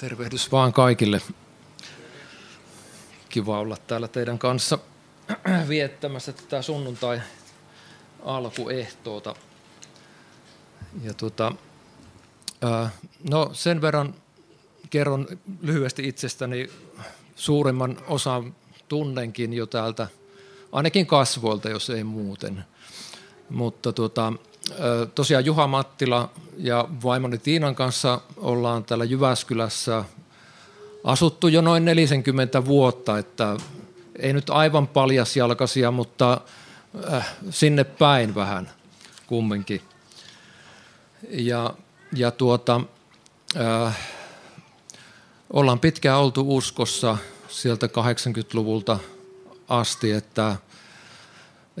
Tervehdys vaan kaikille. Kiva olla täällä teidän kanssa viettämässä tätä sunnuntai alkuehtoota. Ja tuota, no sen verran kerron lyhyesti itsestäni suurimman osan tunnenkin jo täältä, ainakin kasvoilta, jos ei muuten. Mutta tuota, tosiaan Juha Mattila ja vaimoni Tiinan kanssa ollaan täällä Jyväskylässä asuttu jo noin 40 vuotta, että ei nyt aivan paljasjalkaisia, mutta sinne päin vähän kumminkin. Ja, ja tuota, äh, ollaan pitkään oltu uskossa sieltä 80-luvulta asti, että –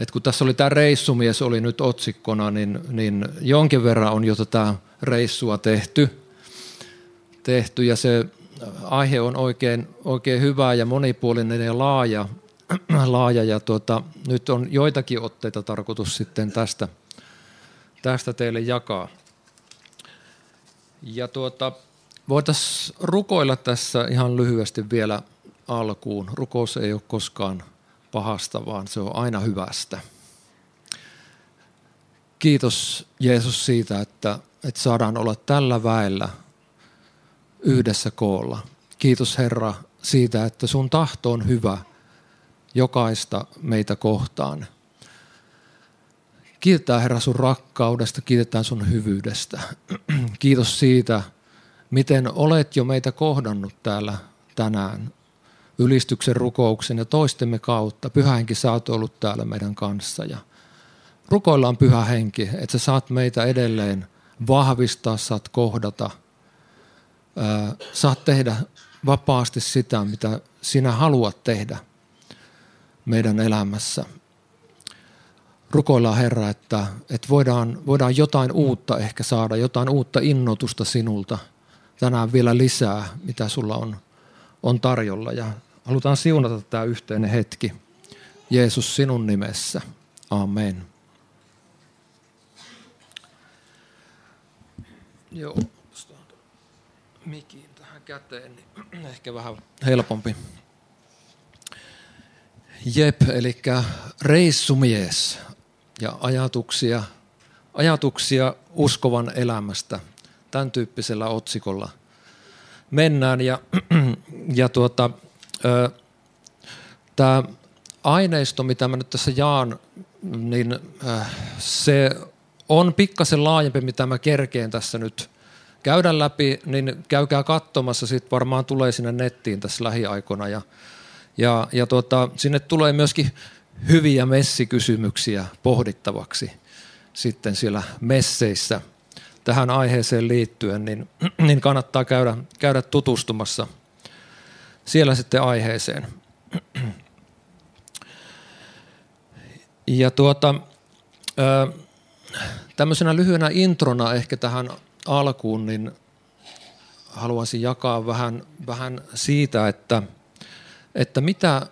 että kun tässä oli tämä reissumies oli nyt otsikkona, niin, niin jonkin verran on jo tätä reissua tehty, tehty ja se aihe on oikein, oikein hyvä ja monipuolinen ja laaja, laaja ja tuota, nyt on joitakin otteita tarkoitus sitten tästä, tästä teille jakaa. Ja tuota, voitaisiin rukoilla tässä ihan lyhyesti vielä alkuun. Rukous ei ole koskaan pahasta, vaan se on aina hyvästä. Kiitos Jeesus siitä, että, että saadaan olla tällä väellä yhdessä koolla. Kiitos Herra siitä, että sun tahto on hyvä jokaista meitä kohtaan. Kiitetään Herra sun rakkaudesta, kiitetään sun hyvyydestä. Kiitos siitä, miten olet jo meitä kohdannut täällä tänään ylistyksen, rukouksen ja toistemme kautta. Pyhä henki, sä oot ollut täällä meidän kanssa ja rukoillaan pyhä henki, että sä saat meitä edelleen vahvistaa, saat kohdata, saat tehdä vapaasti sitä, mitä sinä haluat tehdä meidän elämässä. Rukoillaan Herra, että, että voidaan, voidaan jotain uutta ehkä saada, jotain uutta innotusta sinulta tänään vielä lisää, mitä sulla on, on tarjolla. Ja Halutaan siunata tämä yhteinen hetki. Jeesus sinun nimessä. Amen. Joo, mikin tähän käteen, niin ehkä vähän helpompi. Jep, eli reissumies ja ajatuksia, ajatuksia uskovan elämästä. Tämän tyyppisellä otsikolla mennään. Ja, ja tuota, Tämä aineisto, mitä mä nyt tässä jaan, niin se on pikkasen laajempi, mitä mä kerkeen tässä nyt käydä läpi, niin käykää katsomassa, sitten varmaan tulee sinne nettiin tässä lähiaikoina. Ja, ja, ja tuota, sinne tulee myöskin hyviä messikysymyksiä pohdittavaksi sitten siellä messeissä. Tähän aiheeseen liittyen, niin, niin kannattaa käydä, käydä tutustumassa – siellä sitten aiheeseen. Ja tuota, tämmöisenä lyhyenä introna ehkä tähän alkuun, niin haluaisin jakaa vähän, vähän siitä, että, että mitä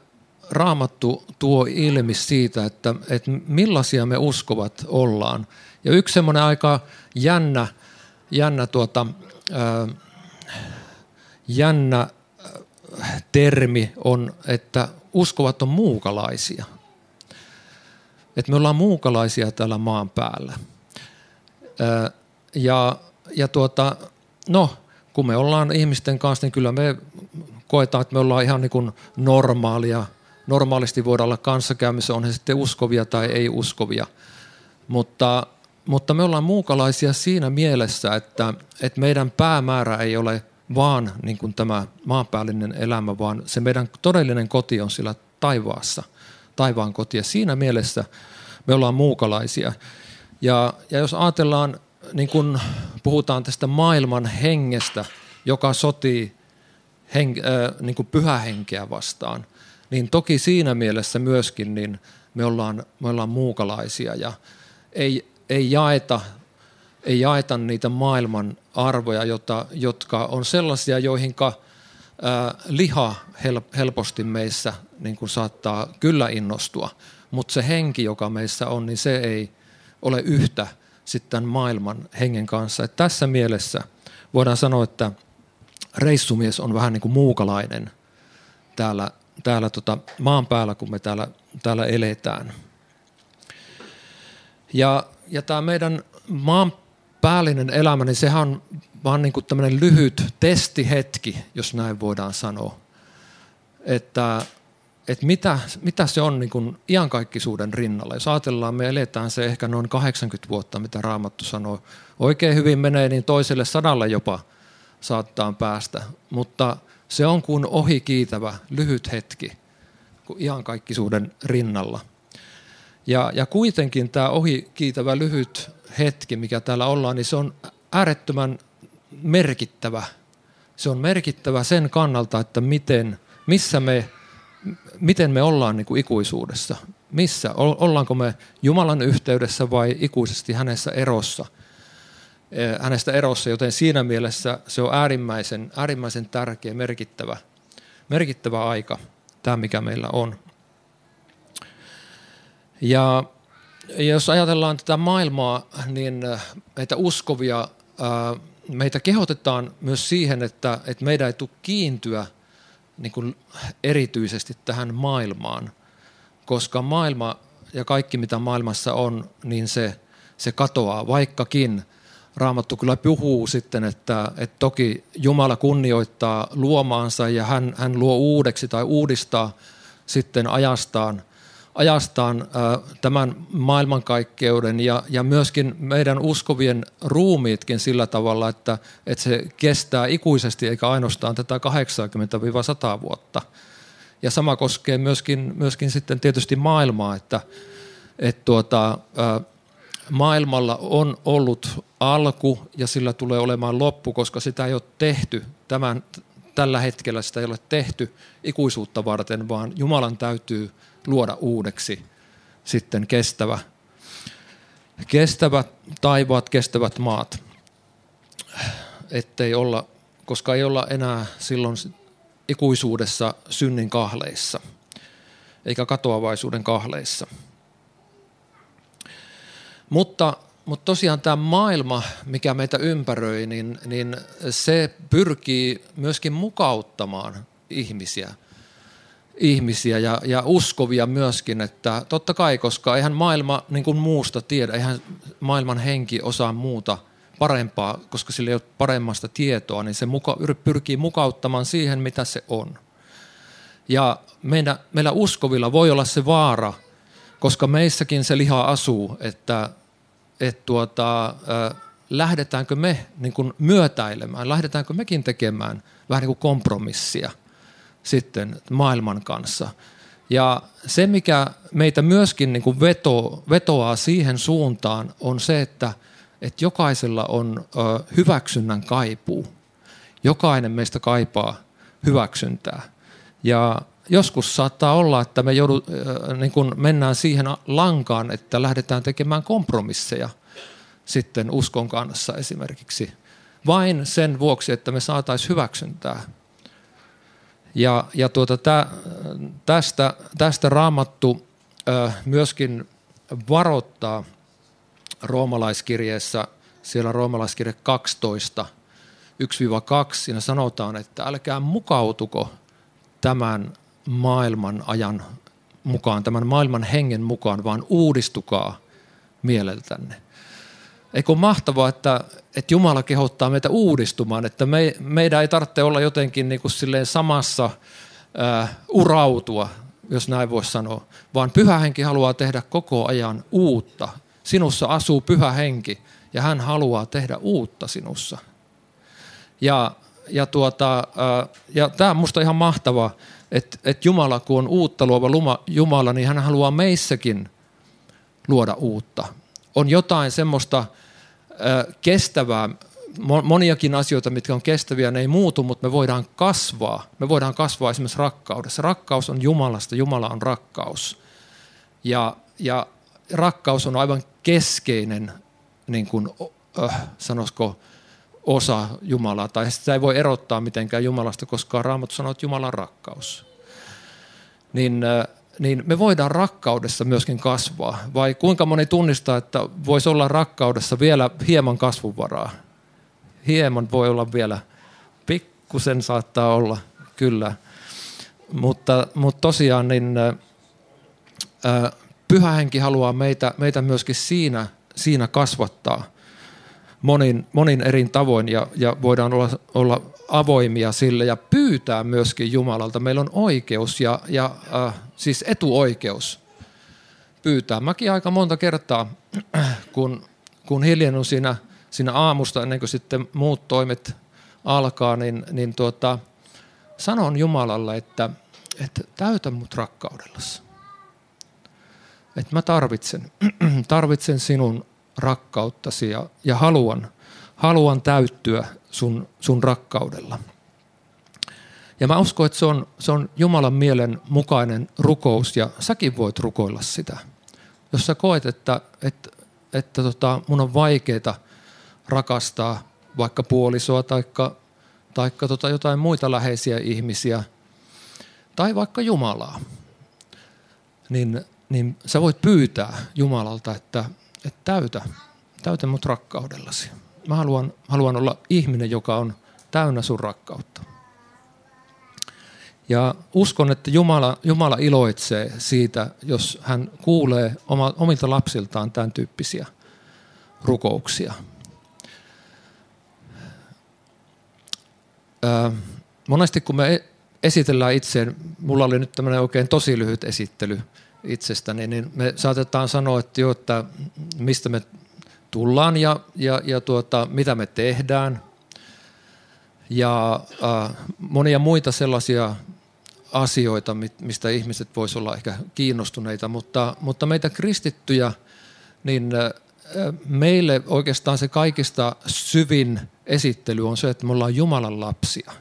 raamattu tuo ilmi siitä, että, että millaisia me uskovat ollaan. Ja yksi semmoinen aika jännä, jännä, tuota, jännä termi on, että uskovat on muukalaisia. Että me ollaan muukalaisia täällä maan päällä. Ja, ja tuota, no, kun me ollaan ihmisten kanssa, niin kyllä me koetaan, että me ollaan ihan niin kuin normaalia. Normaalisti voidaan olla kanssakäymissä, on he sitten uskovia tai ei uskovia. Mutta, mutta me ollaan muukalaisia siinä mielessä, että, että meidän päämäärä ei ole vaan niin kuin tämä maanpäällinen elämä, vaan se meidän todellinen koti on sillä taivaassa, taivaan koti. Ja siinä mielessä me ollaan muukalaisia. Ja, ja jos ajatellaan, niin kuin puhutaan tästä maailman hengestä, joka sotii hen, äh, niin kuin pyhähenkeä vastaan, niin toki siinä mielessä myöskin niin me, ollaan, me ollaan muukalaisia ja ei, ei jaeta ei jaeta niitä maailman arvoja, jota, jotka on sellaisia, joihin liha helposti meissä niin kuin saattaa kyllä innostua, mutta se henki, joka meissä on, niin se ei ole yhtä sitten maailman hengen kanssa. Et tässä mielessä voidaan sanoa, että reissumies on vähän niin kuin muukalainen täällä, täällä tota maan päällä, kun me täällä, täällä eletään. Ja, ja tämä meidän maan päällinen elämä, niin sehän on vaan niin tämmöinen lyhyt testihetki, jos näin voidaan sanoa. Että, että mitä, mitä se on niin iankaikkisuuden rinnalla. Jos ajatellaan, me eletään se ehkä noin 80 vuotta, mitä Raamattu sanoo. Oikein hyvin menee, niin toiselle sadalle jopa saattaa päästä. Mutta se on kuin ohikiitävä lyhyt hetki iankaikkisuuden rinnalla. Ja, ja kuitenkin tämä ohikiitävä lyhyt hetki, mikä täällä ollaan, niin se on äärettömän merkittävä. Se on merkittävä sen kannalta, että miten, missä me, miten me ollaan niin kuin ikuisuudessa. Missä? Ollaanko me Jumalan yhteydessä vai ikuisesti hänessä erossa? Eh, hänestä erossa, joten siinä mielessä se on äärimmäisen, äärimmäisen tärkeä, merkittävä, merkittävä aika, tämä mikä meillä on. Ja jos ajatellaan tätä maailmaa, niin äh, meitä uskovia, äh, meitä kehotetaan myös siihen, että, että meidän ei tule kiintyä niin kuin erityisesti tähän maailmaan, koska maailma ja kaikki mitä maailmassa on, niin se, se katoaa, vaikkakin Raamattu kyllä puhuu sitten, että, että toki Jumala kunnioittaa luomaansa ja hän, hän luo uudeksi tai uudistaa sitten ajastaan ajastaan tämän maailmankaikkeuden ja, ja myöskin meidän uskovien ruumiitkin sillä tavalla, että, että se kestää ikuisesti eikä ainoastaan tätä 80-100 vuotta. Ja sama koskee myöskin, myöskin sitten tietysti maailmaa, että, että tuota, maailmalla on ollut alku ja sillä tulee olemaan loppu, koska sitä ei ole tehty tämän, tällä hetkellä sitä ei ole tehty ikuisuutta varten, vaan Jumalan täytyy luoda uudeksi sitten kestävä, kestävät taivaat, kestävät maat. Ettei olla, koska ei olla enää silloin ikuisuudessa synnin kahleissa, eikä katoavaisuuden kahleissa. Mutta, mutta tosiaan tämä maailma, mikä meitä ympäröi, niin, niin se pyrkii myöskin mukauttamaan ihmisiä – ihmisiä ja, ja uskovia myöskin, että totta kai, koska eihän maailma niin kuin muusta tiedä, eihän maailman henki osaa muuta parempaa, koska sillä ei ole paremmasta tietoa, niin se muka, pyrkii mukauttamaan siihen, mitä se on. Ja meillä, meillä uskovilla voi olla se vaara, koska meissäkin se liha asuu, että, että tuota, äh, lähdetäänkö me niin kuin myötäilemään, lähdetäänkö mekin tekemään vähän niin kuin kompromissia – sitten maailman kanssa. Ja se, mikä meitä myöskin niin kuin veto, vetoaa siihen suuntaan, on se, että, että jokaisella on ö, hyväksynnän kaipuu. Jokainen meistä kaipaa hyväksyntää. Ja joskus saattaa olla, että me joudu, niin kuin mennään siihen lankaan, että lähdetään tekemään kompromisseja sitten uskon kanssa esimerkiksi. Vain sen vuoksi, että me saataisiin hyväksyntää. Ja, ja tuota, tä, tästä, tästä raamattu ö, myöskin varoittaa roomalaiskirjeessä, siellä roomalaiskirje 12, 1-2, siinä sanotaan, että älkää mukautuko tämän maailman ajan mukaan, tämän maailman hengen mukaan, vaan uudistukaa mieleltänne. Eikö ole mahtavaa, että, että Jumala kehottaa meitä uudistumaan, että me, meidän ei tarvitse olla jotenkin niin kuin silleen samassa ää, urautua, jos näin voisi sanoa, vaan pyhä henki haluaa tehdä koko ajan uutta. Sinussa asuu pyhä henki ja hän haluaa tehdä uutta sinussa. Ja, ja, tuota, ja tämä on minusta ihan mahtavaa, että, että Jumala, kun on uutta luova Jumala, niin hän haluaa meissäkin luoda uutta on jotain semmoista kestävää, moniakin asioita, mitkä on kestäviä, ne ei muutu, mutta me voidaan kasvaa. Me voidaan kasvaa esimerkiksi rakkaudessa. Rakkaus on Jumalasta, Jumala on rakkaus. Ja, ja rakkaus on aivan keskeinen, niin kuin, äh, sanoisiko, osa Jumalaa, tai sitä ei voi erottaa mitenkään Jumalasta, koska Raamattu sanoo, että Jumala on rakkaus. Niin äh, niin me voidaan rakkaudessa myöskin kasvaa. Vai kuinka moni tunnistaa, että voisi olla rakkaudessa vielä hieman kasvuvaraa? Hieman voi olla vielä pikkusen saattaa olla, kyllä. Mutta, mutta tosiaan niin, ää, pyhä henki haluaa meitä, meitä myöskin siinä, siinä kasvattaa monin, monin eri tavoin ja, ja voidaan olla, olla avoimia sille ja pyytää myöskin Jumalalta. Meillä on oikeus ja, ja äh, siis etuoikeus pyytää. Mäkin aika monta kertaa, kun, kun hiljennun siinä, siinä aamusta ennen kuin sitten muut toimet alkaa, niin, niin tuota, sanon Jumalalle, että, että täytä mut rakkaudellasi. Että mä tarvitsen, tarvitsen sinun rakkauttasi ja, ja haluan, haluan täyttyä sun, sun rakkaudella. Ja mä uskon, että se on, se on Jumalan mielen mukainen rukous ja säkin voit rukoilla sitä. Jos sä koet, että, että, että tota, mun on vaikeaa rakastaa vaikka puolisoa tai taikka tota jotain muita läheisiä ihmisiä tai vaikka Jumalaa, niin, niin sä voit pyytää Jumalalta, että, että täytä, täytä mut rakkaudellasi. Mä haluan, haluan olla ihminen, joka on täynnä sun rakkautta. Ja uskon, että Jumala, Jumala iloitsee siitä, jos hän kuulee oma, omilta lapsiltaan tämän tyyppisiä rukouksia. Monesti kun me e-, esitellään itseen, mulla oli nyt tämmöinen oikein tosi lyhyt esittely itsestäni, niin me saatetaan sanoa, että, jo, että mistä me tullaan ja, ja, ja tuota, mitä me tehdään. Ja äh, monia muita sellaisia asioita, mistä ihmiset voisivat olla ehkä kiinnostuneita, mutta, mutta meitä kristittyjä, niin äh, meille oikeastaan se kaikista syvin esittely on se, että me ollaan Jumalan lapsia.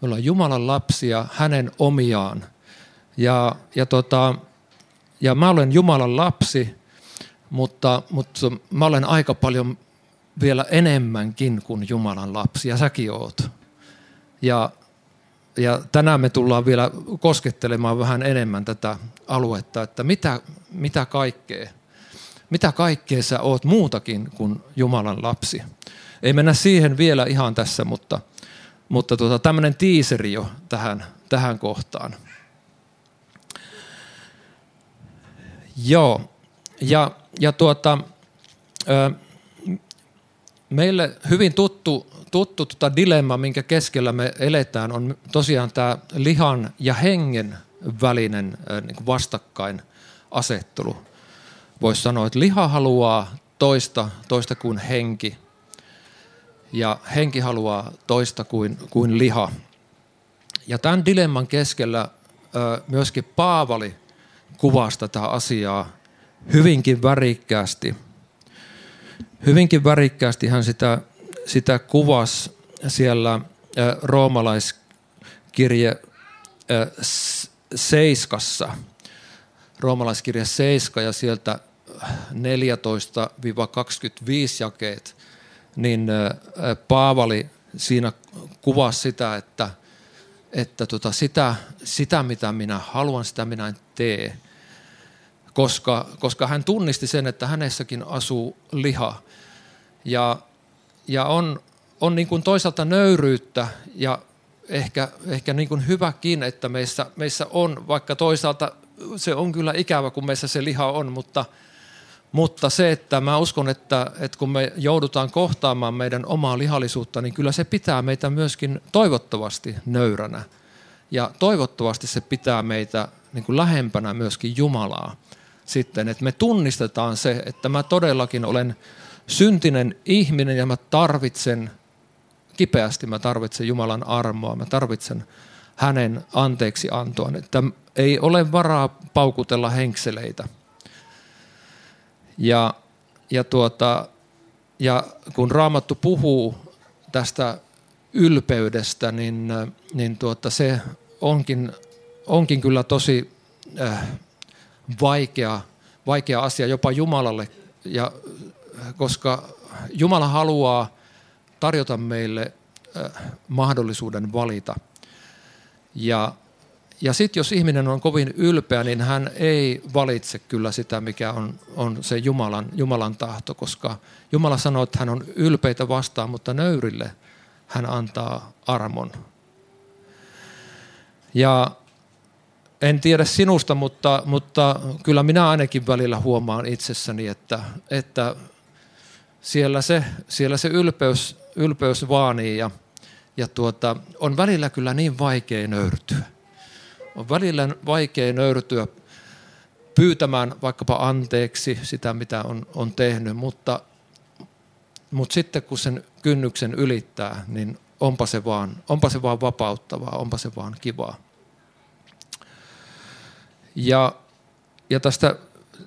Me ollaan Jumalan lapsia, hänen omiaan. Ja, ja, tota, ja mä olen Jumalan lapsi, mutta, mutta mä olen aika paljon vielä enemmänkin kuin Jumalan lapsi, ja säkin oot. Ja, ja tänään me tullaan vielä koskettelemaan vähän enemmän tätä aluetta, että mitä, mitä kaikkea, mitä kaikkea sä oot muutakin kuin Jumalan lapsi. Ei mennä siihen vielä ihan tässä, mutta, mutta tuota, tämmöinen tiiseri jo tähän, tähän kohtaan. Joo, ja, ja tuota, meille hyvin tuttu, tuttu tuota dilemma, minkä keskellä me eletään, on tosiaan tämä lihan ja hengen välinen niin vastakkain asettelu. Voisi sanoa, että liha haluaa toista, toista kuin henki ja henki haluaa toista kuin, kuin liha. Ja tämän dilemman keskellä myöskin Paavali kuvasi tätä asiaa hyvinkin värikkäästi. Hyvinkin värikkäästi hän sitä, sitä kuvasi siellä roomalaiskirje seiskassa. Roomalaiskirje 7 ja sieltä 14-25 jakeet, niin Paavali siinä kuvasi sitä, että, että tota sitä, sitä, mitä minä haluan, sitä minä en tee koska, koska hän tunnisti sen, että hänessäkin asuu liha. Ja, ja on, on niin kuin toisaalta nöyryyttä ja ehkä, ehkä niin kuin hyväkin, että meissä, meissä on, vaikka toisaalta se on kyllä ikävä, kun meissä se liha on, mutta, mutta se, että mä uskon, että, että kun me joudutaan kohtaamaan meidän omaa lihallisuutta, niin kyllä se pitää meitä myöskin toivottavasti nöyränä. Ja toivottavasti se pitää meitä niin kuin lähempänä myöskin Jumalaa sitten, että me tunnistetaan se, että mä todellakin olen syntinen ihminen ja mä tarvitsen, kipeästi mä tarvitsen Jumalan armoa, mä tarvitsen hänen anteeksi antoaan, että ei ole varaa paukutella henkseleitä. Ja, ja, tuota, ja kun Raamattu puhuu tästä ylpeydestä, niin, niin tuota, se onkin, onkin kyllä tosi äh, vaikea, vaikea asia jopa Jumalalle, ja, koska Jumala haluaa tarjota meille äh, mahdollisuuden valita. Ja, ja sitten jos ihminen on kovin ylpeä, niin hän ei valitse kyllä sitä, mikä on, on se Jumalan, Jumalan tahto, koska Jumala sanoo, että hän on ylpeitä vastaan, mutta nöyrille hän antaa armon. Ja en tiedä sinusta, mutta, mutta kyllä minä ainakin välillä huomaan itsessäni, että, että siellä, se, siellä se ylpeys, ylpeys vaanii ja, ja tuota, on välillä kyllä niin vaikea nöyrtyä. On välillä vaikea nöyrtyä pyytämään vaikkapa anteeksi sitä, mitä on, on tehnyt, mutta, mutta sitten kun sen kynnyksen ylittää, niin onpa se vaan, onpa se vaan vapauttavaa, onpa se vaan kivaa. Ja, ja, tästä,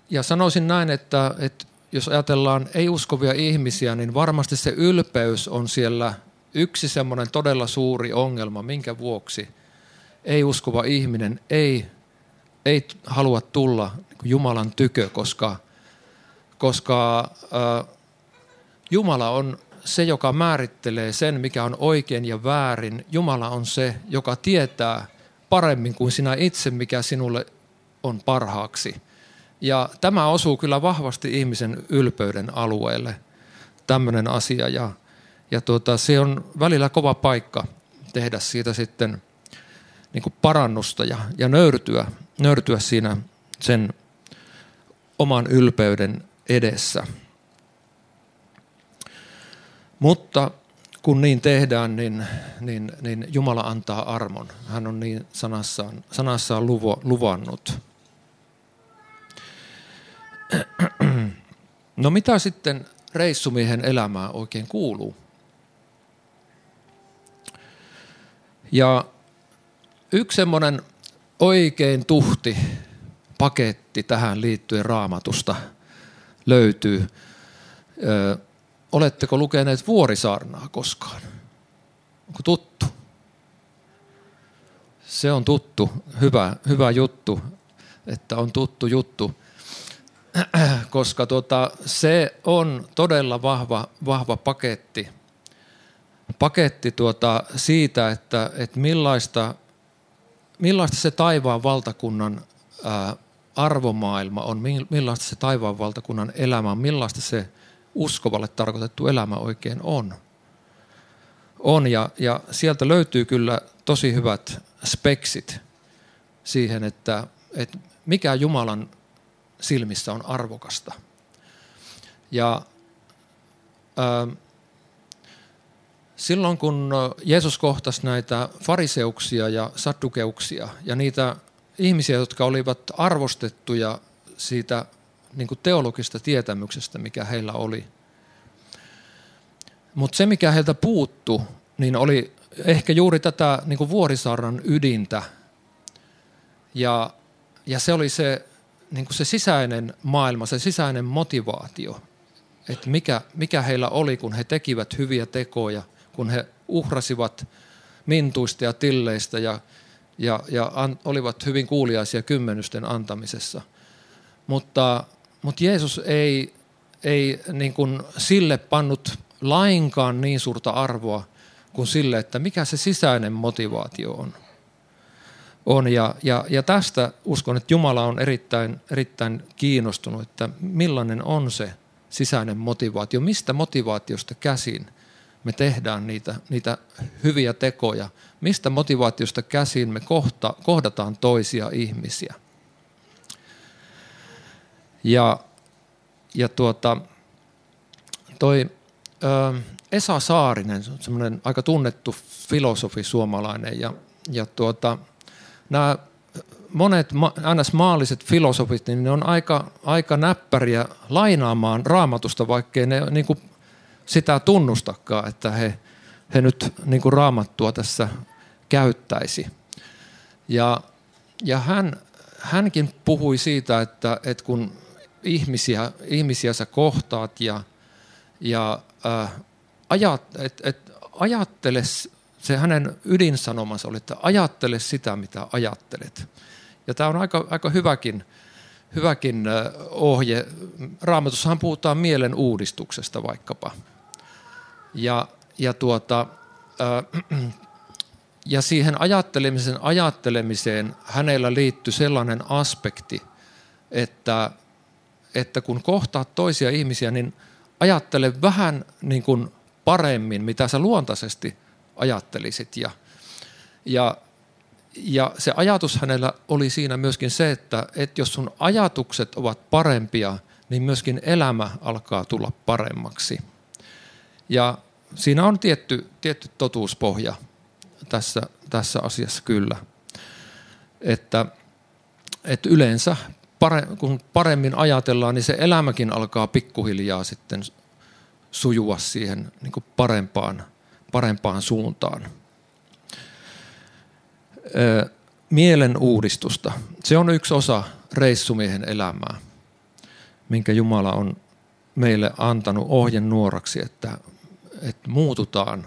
ja sanoisin näin, että, että jos ajatellaan ei-uskovia ihmisiä, niin varmasti se ylpeys on siellä yksi semmoinen todella suuri ongelma, minkä vuoksi ei-uskova ihminen ei, ei halua tulla Jumalan tykö, koska, koska äh, Jumala on se, joka määrittelee sen, mikä on oikein ja väärin. Jumala on se, joka tietää paremmin kuin sinä itse, mikä sinulle on parhaaksi. Ja tämä osuu kyllä vahvasti ihmisen ylpeyden alueelle, tämmöinen asia. Ja, ja tuota, se on välillä kova paikka tehdä siitä sitten niin kuin parannusta ja, ja nöyrtyä, nöyrtyä siinä sen oman ylpeyden edessä. Mutta kun niin tehdään, niin, niin, niin Jumala antaa armon. Hän on niin sanassaan, sanassaan luvo, luvannut. No mitä sitten reissumiehen elämää oikein kuuluu? Ja yksi semmoinen oikein tuhti paketti tähän liittyen raamatusta löytyy. Ö, oletteko lukeneet Vuorisaarnaa koskaan? Onko tuttu? Se on tuttu, hyvä, hyvä juttu, että on tuttu juttu. koska tuota, se on todella vahva, vahva paketti, paketti tuota siitä, että, että millaista, millaista se taivaan valtakunnan ää, arvomaailma on, millaista se taivaan valtakunnan elämä on, millaista se uskovalle tarkoitettu elämä oikein on. On ja, ja sieltä löytyy kyllä tosi hyvät speksit siihen, että, että mikä Jumalan silmissä on arvokasta. Ja äh, silloin kun Jeesus kohtasi näitä fariseuksia ja saddukeuksia ja niitä ihmisiä, jotka olivat arvostettuja siitä niin kuin teologista tietämyksestä, mikä heillä oli. Mutta se, mikä heiltä puuttu, niin oli ehkä juuri tätä niin kuin ydintä. Ja, ja se oli se niin kuin se sisäinen maailma, se sisäinen motivaatio, että mikä, mikä heillä oli, kun he tekivät hyviä tekoja, kun he uhrasivat mintuista ja tilleistä ja, ja, ja an, olivat hyvin kuuliaisia kymmenysten antamisessa. Mutta, mutta Jeesus ei, ei niin kuin sille pannut lainkaan niin suurta arvoa kuin sille, että mikä se sisäinen motivaatio on on. Ja, ja, ja tästä uskon, että Jumala on erittäin, erittäin kiinnostunut, että millainen on se sisäinen motivaatio, mistä motivaatiosta käsin me tehdään niitä, niitä hyviä tekoja, mistä motivaatiosta käsin me kohta, kohdataan toisia ihmisiä. Ja, ja tuota, toi ö, Esa Saarinen, semmoinen aika tunnettu filosofi suomalainen, ja, ja tuota, nämä monet ns. maalliset filosofit, niin ne on aika, aika näppäriä lainaamaan raamatusta, vaikkei ne niin kuin sitä tunnustakaan, että he, he nyt niin kuin raamattua tässä käyttäisi. Ja, ja hän, hänkin puhui siitä, että, että kun ihmisiä, ihmisiä sä kohtaat ja, ja äh, ajat, et, et ajattele se hänen ydinsanomansa oli, että ajattele sitä, mitä ajattelet. Ja tämä on aika, aika hyväkin, hyväkin ohje. Raamatussahan puhutaan mielen uudistuksesta vaikkapa. Ja, ja, tuota, ja siihen ajattelemisen ajattelemiseen hänellä liittyy sellainen aspekti, että, että kun kohtaat toisia ihmisiä, niin ajattele vähän niin kuin paremmin, mitä sä luontaisesti ajattelisit. Ja, ja, ja se ajatus hänellä oli siinä myöskin se, että, että jos sun ajatukset ovat parempia, niin myöskin elämä alkaa tulla paremmaksi. Ja siinä on tietty, tietty totuuspohja tässä, tässä asiassa kyllä. Että, että yleensä pare, kun paremmin ajatellaan, niin se elämäkin alkaa pikkuhiljaa sitten sujua siihen niin kuin parempaan, parempaan suuntaan. mielen uudistusta. Se on yksi osa reissumiehen elämää, minkä Jumala on meille antanut ohjen nuoraksi, että, että muututaan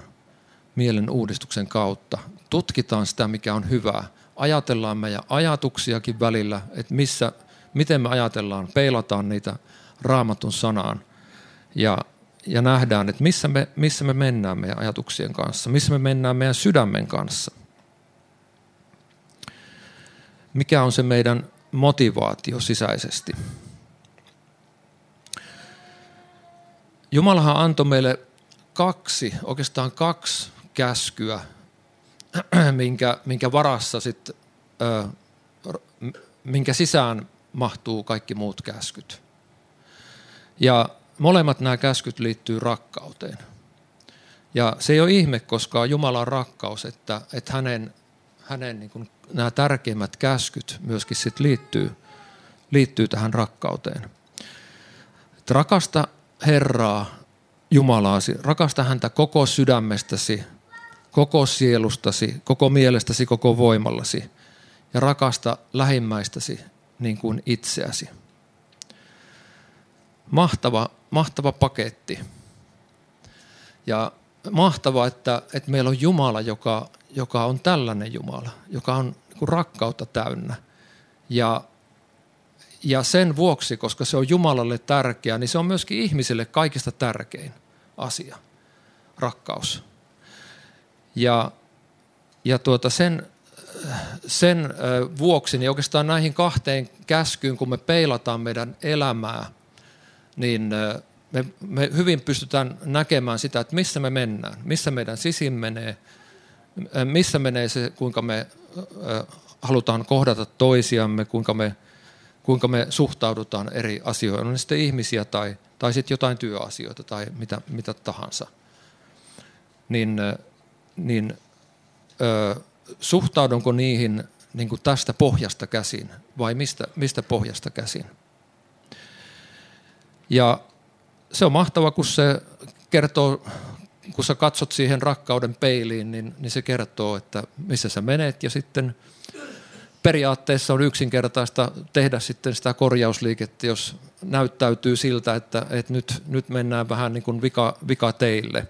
mielen uudistuksen kautta. Tutkitaan sitä, mikä on hyvää. Ajatellaan meidän ajatuksiakin välillä, että missä, miten me ajatellaan, peilataan niitä raamatun sanaan ja, ja nähdään, että missä me, missä me mennään meidän ajatuksien kanssa, missä me mennään meidän sydämen kanssa. Mikä on se meidän motivaatio sisäisesti. Jumalahan antoi meille kaksi, oikeastaan kaksi käskyä, minkä, minkä varassa sit, minkä sisään mahtuu kaikki muut käskyt. Ja molemmat nämä käskyt liittyy rakkauteen. Ja se ei ole ihme, koska Jumala on rakkaus, että, että hänen, hänen niin kuin, nämä tärkeimmät käskyt myöskin sit liittyy, liittyy tähän rakkauteen. Että rakasta Herraa, Jumalaasi, rakasta häntä koko sydämestäsi, koko sielustasi, koko mielestäsi, koko voimallasi ja rakasta lähimmäistäsi niin kuin itseäsi. Mahtava, mahtava paketti. Ja mahtava, että, että meillä on Jumala, joka, joka on tällainen Jumala, joka on niin rakkautta täynnä. Ja, ja sen vuoksi, koska se on Jumalalle tärkeä, niin se on myöskin ihmiselle kaikista tärkein asia, rakkaus. Ja, ja tuota sen, sen vuoksi, niin oikeastaan näihin kahteen käskyyn, kun me peilataan meidän elämää, niin me, me hyvin pystytään näkemään sitä, että missä me mennään, missä meidän sisin menee, missä menee se, kuinka me halutaan kohdata toisiamme, kuinka me, kuinka me suhtaudutaan eri asioihin, on ne sitten ihmisiä tai, tai sitten jotain työasioita tai mitä, mitä tahansa. Niin, niin ö, suhtaudunko niihin niin kuin tästä pohjasta käsin vai mistä, mistä pohjasta käsin? Ja se on mahtava, kun se kertoo, kun sä katsot siihen rakkauden peiliin, niin, niin se kertoo, että missä sä menet ja sitten periaatteessa on yksinkertaista tehdä sitten sitä korjausliikettä, jos näyttäytyy siltä, että, että nyt, nyt mennään vähän niin kuin vika, vika teille.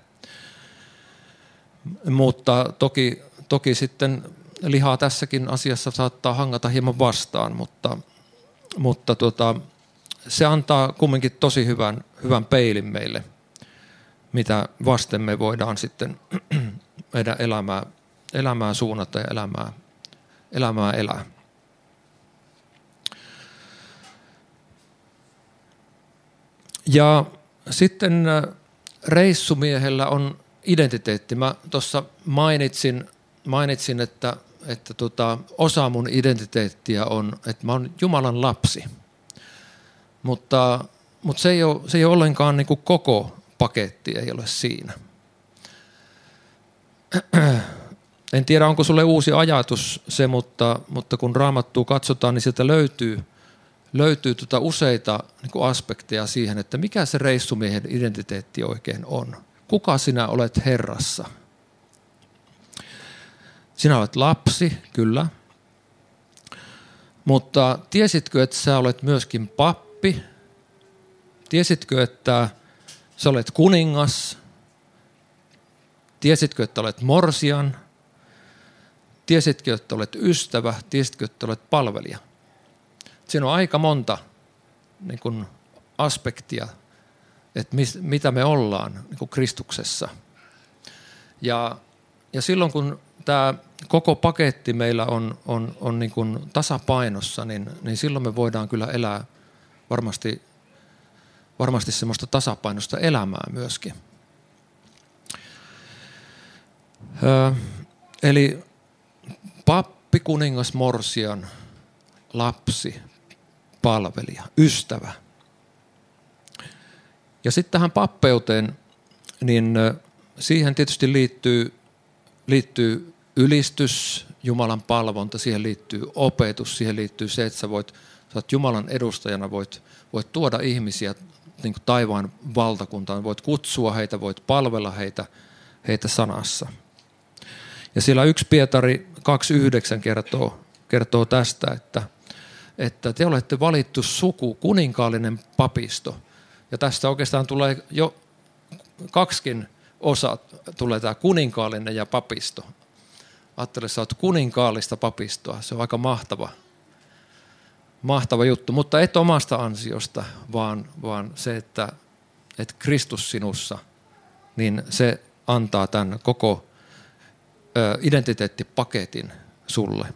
Mutta toki, toki sitten lihaa tässäkin asiassa saattaa hangata hieman vastaan, mutta, mutta tota, se antaa kumminkin tosi hyvän, hyvän peilin meille, mitä vasten me voidaan sitten meidän elämää, elämää suunnata ja elämää, elämää elää. Ja sitten äh, reissumiehellä on identiteetti. Mä tuossa mainitsin, mainitsin, että, että tota, osa mun identiteettiä on, että mä oon Jumalan lapsi. Mutta, mutta se, ei ole, se ei ole ollenkaan niin kuin koko paketti, ei ole siinä. En tiedä, onko sulle uusi ajatus se, mutta, mutta kun raamattua katsotaan, niin sieltä löytyy, löytyy tuota useita niin aspekteja siihen, että mikä se reissumiehen identiteetti oikein on kuka sinä olet Herrassa? Sinä olet lapsi, kyllä. Mutta tiesitkö, että sä olet myöskin pappi? Tiesitkö, että sä olet kuningas? Tiesitkö, että olet morsian? Tiesitkö, että olet ystävä? Tiesitkö, että olet palvelija? Siinä on aika monta niin kuin, aspektia että mis, mitä me ollaan niin kuin Kristuksessa. Ja, ja silloin kun tämä koko paketti meillä on, on, on niin kuin tasapainossa, niin, niin silloin me voidaan kyllä elää varmasti, varmasti semmoista tasapainosta elämää myöskin. Ö, eli pappi, kuningas, morsian, lapsi, palvelija, ystävä. Ja sitten tähän pappeuteen, niin siihen tietysti liittyy, liittyy ylistys, Jumalan palvonta, siihen liittyy opetus, siihen liittyy se, että sä voit, sä oot Jumalan edustajana, voit, voit tuoda ihmisiä niin kuin taivaan valtakuntaan, voit kutsua heitä, voit palvella heitä, heitä sanassa. Ja siellä yksi Pietari 2.9 kertoo, kertoo tästä, että, että te olette valittu suku, kuninkaallinen papisto. Ja tästä oikeastaan tulee jo kaksikin osa, tulee tämä kuninkaallinen ja papisto. Ajattele, sä oot kuninkaallista papistoa. Se on aika mahtava, mahtava juttu, mutta et omasta ansiosta, vaan, vaan se, että, että Kristus sinussa, niin se antaa tämän koko identiteettipaketin sulle.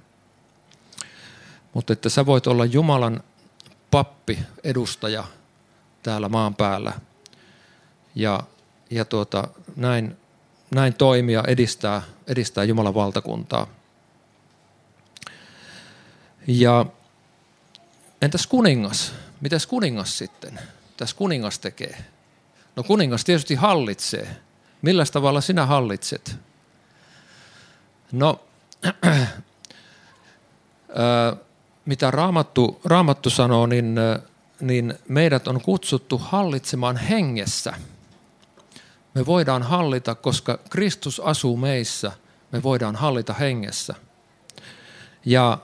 Mutta että sä voit olla Jumalan pappi, edustaja täällä maan päällä ja, ja tuota, näin, näin toimia, edistää, edistää Jumalan valtakuntaa. Ja entäs kuningas? Mitäs kuningas sitten? Mitäs kuningas tekee? No kuningas tietysti hallitsee. Millä tavalla sinä hallitset? No, äh, mitä Raamattu, Raamattu sanoo, niin, niin meidät on kutsuttu hallitsemaan hengessä. Me voidaan hallita, koska Kristus asuu meissä, me voidaan hallita hengessä. Ja,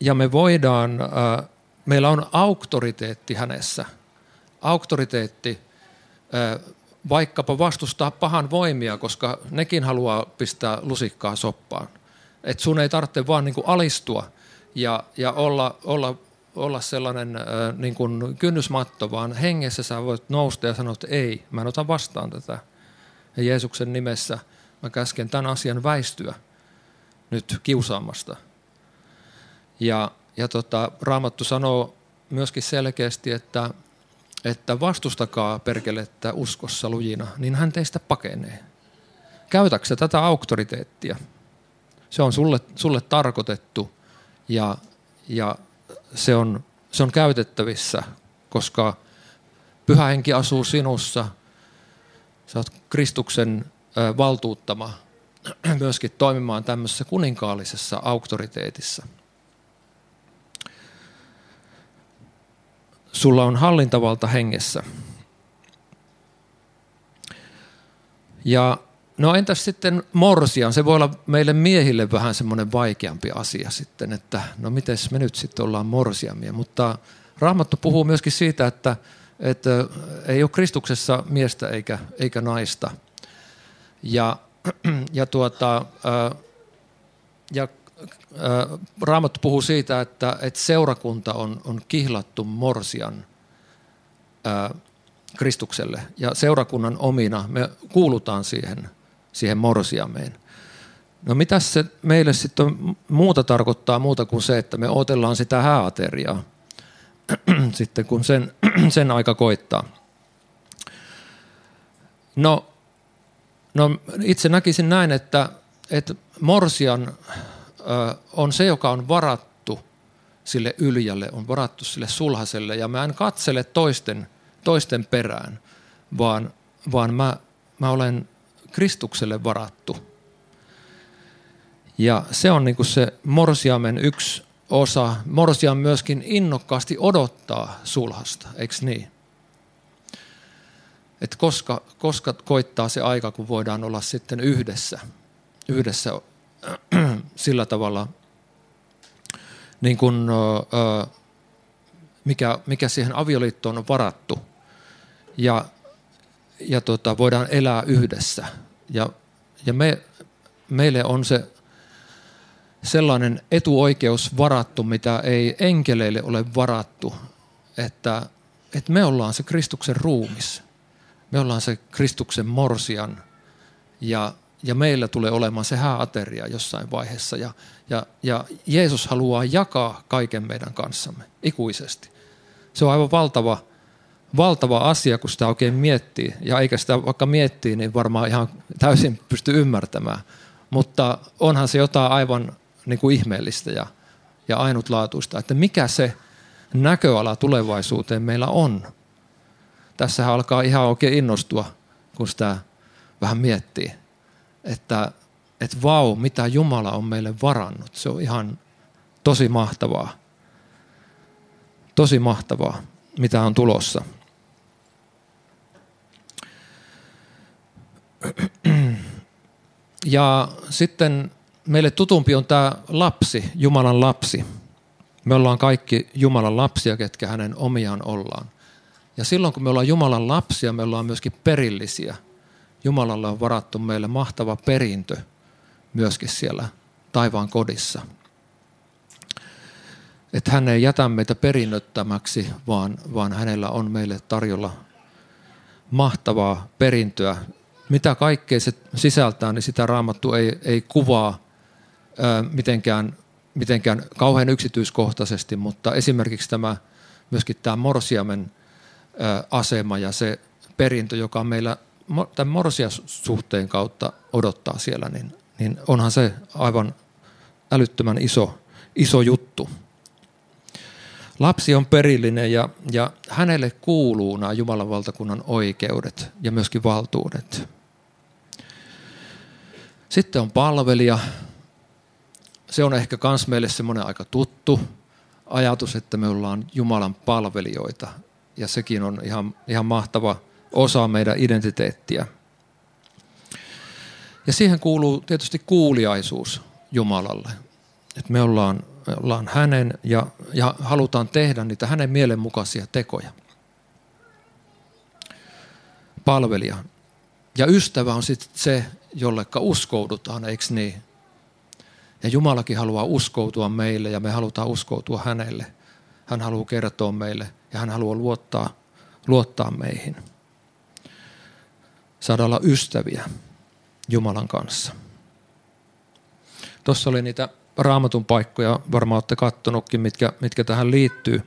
ja me voidaan, äh, meillä on auktoriteetti hänessä. Auktoriteetti vaikkapa vastustaa pahan voimia, koska nekin haluaa pistää lusikkaa soppaan. Et sun ei tarvitse vaan niin kuin alistua ja, ja olla, olla, olla sellainen niin kuin kynnysmatto, vaan hengessä sä voit nousta ja sanoa, että ei, mä en ota vastaan tätä. Ja Jeesuksen nimessä mä käsken tämän asian väistyä nyt kiusaamasta. Ja, ja tota, Raamattu sanoo myöskin selkeästi, että että vastustakaa perkelettä uskossa lujina, niin hän teistä pakenee. Käytäksä tätä auktoriteettia? Se on sulle, sulle tarkoitettu ja, ja se, on, se on käytettävissä, koska pyhä henki asuu sinussa. Sä oot Kristuksen valtuuttama myöskin toimimaan tämmöisessä kuninkaallisessa auktoriteetissa – sulla on hallintavalta hengessä. Ja no entäs sitten morsian? Se voi olla meille miehille vähän semmoinen vaikeampi asia sitten, että no miten me nyt sitten ollaan morsiamia. Mutta Raamattu puhuu myöskin siitä, että, että ei ole Kristuksessa miestä eikä, eikä naista. Ja, ja, tuota, ja Raamattu puhuu siitä, että, että seurakunta on, on kihlattu morsian ää, Kristukselle ja seurakunnan omina me kuulutaan siihen, siihen morsiameen. No mitä se meille sitten muuta tarkoittaa muuta kuin se, että me otellaan sitä hääateriaa sitten kun sen, sen aika koittaa. No, no itse näkisin näin, että, että morsian on se, joka on varattu sille yljälle, on varattu sille sulhaselle. Ja mä en katsele toisten, toisten perään, vaan, vaan mä, mä olen Kristukselle varattu. Ja se on niin se morsiamen yksi osa. Morsiam myöskin innokkaasti odottaa sulhasta, eikö niin? Et koska, koska koittaa se aika, kun voidaan olla sitten yhdessä, yhdessä sillä tavalla, niin kuin, mikä, mikä siihen avioliittoon on varattu. Ja, ja tota, voidaan elää yhdessä. Ja, ja me, meille on se sellainen etuoikeus varattu, mitä ei enkeleille ole varattu, että, että me ollaan se Kristuksen ruumis. Me ollaan se Kristuksen morsian ja ja meillä tulee olemaan se hääateria jossain vaiheessa. Ja, ja, ja Jeesus haluaa jakaa kaiken meidän kanssamme ikuisesti. Se on aivan valtava, valtava asia, kun sitä oikein miettii. Ja eikä sitä vaikka miettii, niin varmaan ihan täysin pysty ymmärtämään. mutta onhan se jotain aivan niin kuin ihmeellistä ja, ja ainutlaatuista, että mikä se näköala tulevaisuuteen meillä on. Tässä alkaa ihan oikein innostua, kun sitä vähän miettii, että, että vau, mitä Jumala on meille varannut. Se on ihan tosi mahtavaa. Tosi mahtavaa, mitä on tulossa. Ja sitten meille tutumpi on tämä lapsi, Jumalan lapsi. Me ollaan kaikki Jumalan lapsia, ketkä hänen omiaan ollaan. Ja silloin kun me ollaan Jumalan lapsia, me ollaan myöskin perillisiä. Jumalalle on varattu meille mahtava perintö myöskin siellä taivaan kodissa. Että hän ei jätä meitä perinnöttämäksi, vaan, vaan hänellä on meille tarjolla mahtavaa perintöä. Mitä kaikkea se sisältää, niin sitä raamattu ei, ei kuvaa ää, mitenkään, mitenkään kauhean yksityiskohtaisesti, mutta esimerkiksi tämä, myöskin tämä morsiamen ää, asema ja se perintö, joka meillä tämän morsiasuhteen kautta odottaa siellä, niin, niin onhan se aivan älyttömän iso, iso juttu. Lapsi on perillinen ja, ja hänelle kuuluu nämä Jumalan valtakunnan oikeudet ja myöskin valtuudet. Sitten on palvelija. Se on ehkä myös meille semmoinen aika tuttu ajatus, että me ollaan Jumalan palvelijoita. Ja sekin on ihan, ihan mahtava osa meidän identiteettiä. Ja siihen kuuluu tietysti kuuliaisuus Jumalalle. Että me ollaan, me ollaan hänen ja, ja halutaan tehdä niitä hänen mielenmukaisia tekoja. Palvelija. Ja ystävä on sitten se, jollekka uskoudutaan, eikö niin? Ja Jumalakin haluaa uskoutua meille ja me halutaan uskoutua hänelle. Hän haluaa kertoa meille ja hän haluaa luottaa, luottaa meihin saada olla ystäviä Jumalan kanssa. Tuossa oli niitä raamatun paikkoja, varmaan olette kattonutkin, mitkä, mitkä tähän liittyy.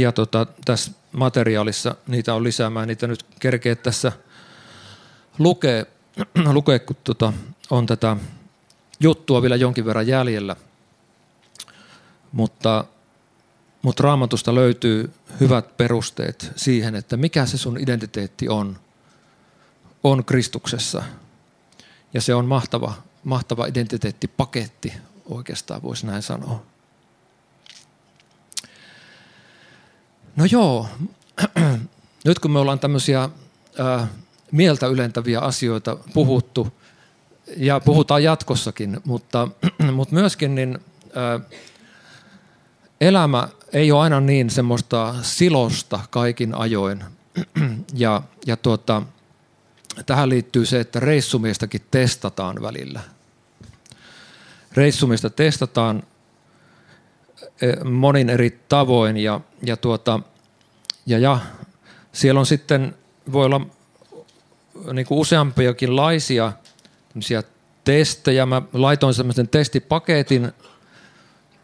Ja tota, tässä materiaalissa niitä on lisäämään, niitä nyt kerkeä tässä lukee, lukee kun tota, on tätä juttua vielä jonkin verran jäljellä. Mutta, mutta raamatusta löytyy hyvät perusteet siihen, että mikä se sun identiteetti on – on Kristuksessa. Ja se on mahtava, mahtava identiteettipaketti, oikeastaan voisi näin sanoa. No joo, nyt kun me ollaan tämmöisiä ää, mieltä ylentäviä asioita puhuttu, ja puhutaan jatkossakin, mutta, mutta myöskin niin, ää, elämä ei ole aina niin semmoista silosta kaikin ajoin. Ja, ja tuota, tähän liittyy se, että reissumiestäkin testataan välillä. Reissumista testataan e, monin eri tavoin ja, ja, tuota, ja, ja siellä on sitten, voi olla niin kuin useampiakin laisia testejä. Mä laitoin semmoisen testipaketin,